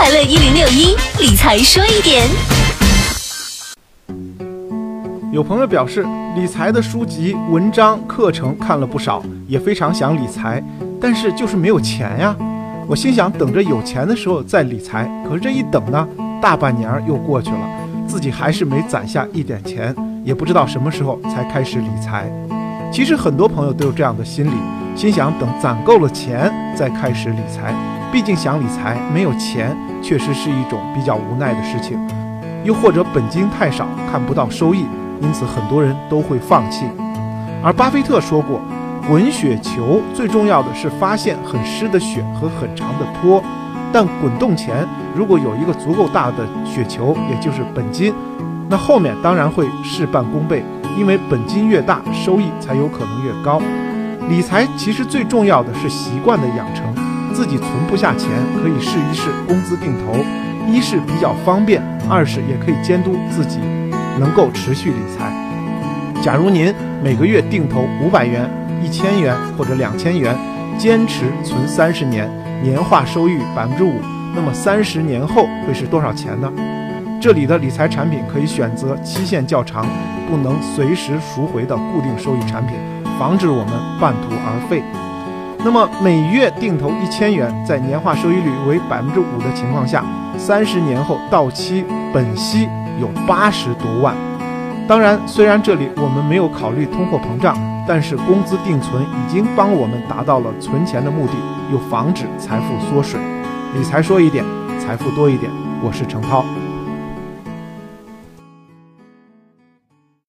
快乐一零六一理财说一点。有朋友表示，理财的书籍、文章、课程看了不少，也非常想理财，但是就是没有钱呀。我心想，等着有钱的时候再理财。可是这一等呢，大半年又过去了，自己还是没攒下一点钱，也不知道什么时候才开始理财。其实很多朋友都有这样的心理，心想等攒够了钱再开始理财。毕竟想理财没有钱，确实是一种比较无奈的事情。又或者本金太少，看不到收益，因此很多人都会放弃。而巴菲特说过，滚雪球最重要的是发现很湿的雪和很长的坡，但滚动前如果有一个足够大的雪球，也就是本金，那后面当然会事半功倍。因为本金越大，收益才有可能越高。理财其实最重要的是习惯的养成。自己存不下钱，可以试一试工资定投，一是比较方便，二是也可以监督自己能够持续理财。假如您每个月定投五百元、一千元或者两千元，坚持存三十年，年化收益百分之五，那么三十年后会是多少钱呢？这里的理财产品可以选择期限较长、不能随时赎回的固定收益产品，防止我们半途而废。那么每月定投一千元，在年化收益率为百分之五的情况下，三十年后到期本息有八十多万。当然，虽然这里我们没有考虑通货膨胀，但是工资定存已经帮我们达到了存钱的目的，又防止财富缩水。理财说一点，财富多一点。我是程涛。